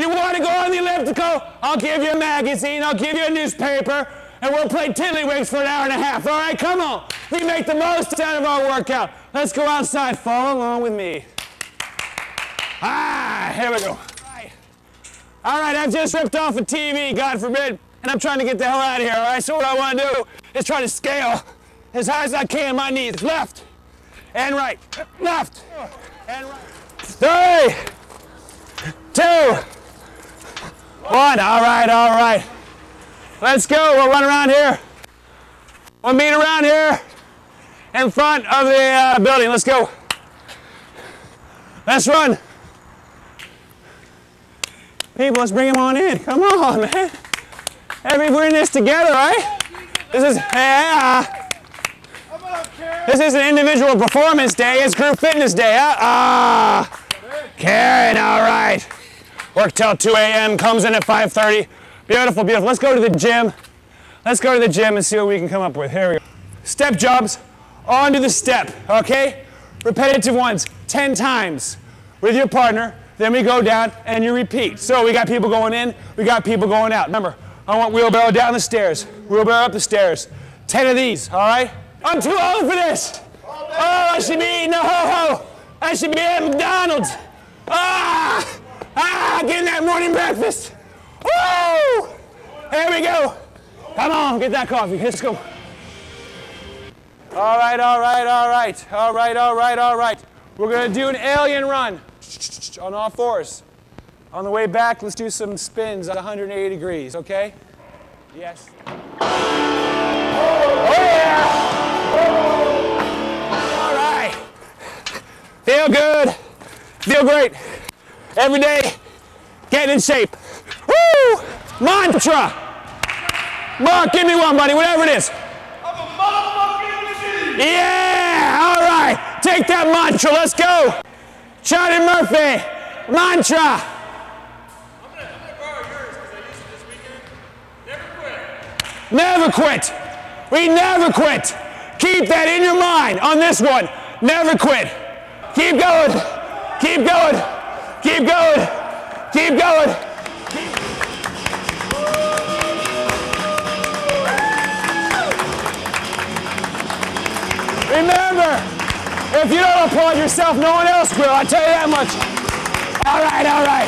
You want to go on the elliptical? I'll give you a magazine, I'll give you a newspaper, and we'll play tiddlywinks for an hour and a half. All right, come on. We make the most out of our workout. Let's go outside. Follow along with me. Ah, here we go. All right. All right, I've just ripped off a TV, God forbid, and I'm trying to get the hell out of here, all right? So what I want to do is try to scale as high as I can my knees. Left and right. Left and right. Three, two, one. All right, all right. Let's go. We'll run around here. We'll meet around here in front of the uh, building. Let's go. Let's run. People, let's bring them on in. Come on, man. Every, we're in this together, right? This is, yeah. This is an individual performance day. It's group fitness day. Ah, Karen, all right. Work till 2 a.m. Comes in at 5:30. Beautiful, beautiful. Let's go to the gym. Let's go to the gym and see what we can come up with. Here we go. Step jobs onto the step. Okay, repetitive ones, 10 times with your partner. Then we go down and you repeat. So we got people going in, we got people going out. Remember, I want wheelbarrow down the stairs, wheelbarrow up the stairs. 10 of these, all right? I'm too old for this. Oh, I should be eating a ho-ho. I should be at McDonald's. Ah, ah, getting that morning breakfast. Woo! Here we go. Come on, get that coffee. Let's go. All right, all right, all right, all right, all right, all right. We're gonna do an alien run on all fours. On the way back, let's do some spins at 180 degrees, okay? Yes. Oh yeah! All right. Feel good. Feel great. Every day, getting in shape. Woo! Mantra. Mark, give me one, buddy, whatever it is. Yeah! All right. Take that mantra. Let's go. Charlie Murphy. Mantra. I'm gonna, I'm gonna borrow yours because I used it this weekend. Never quit. Never quit. We never quit. Keep that in your mind on this one. Never quit. Keep going. Keep going. Keep going. Keep going. Remember, if you don't applaud yourself, no one else will. I tell you that much. All right, all right.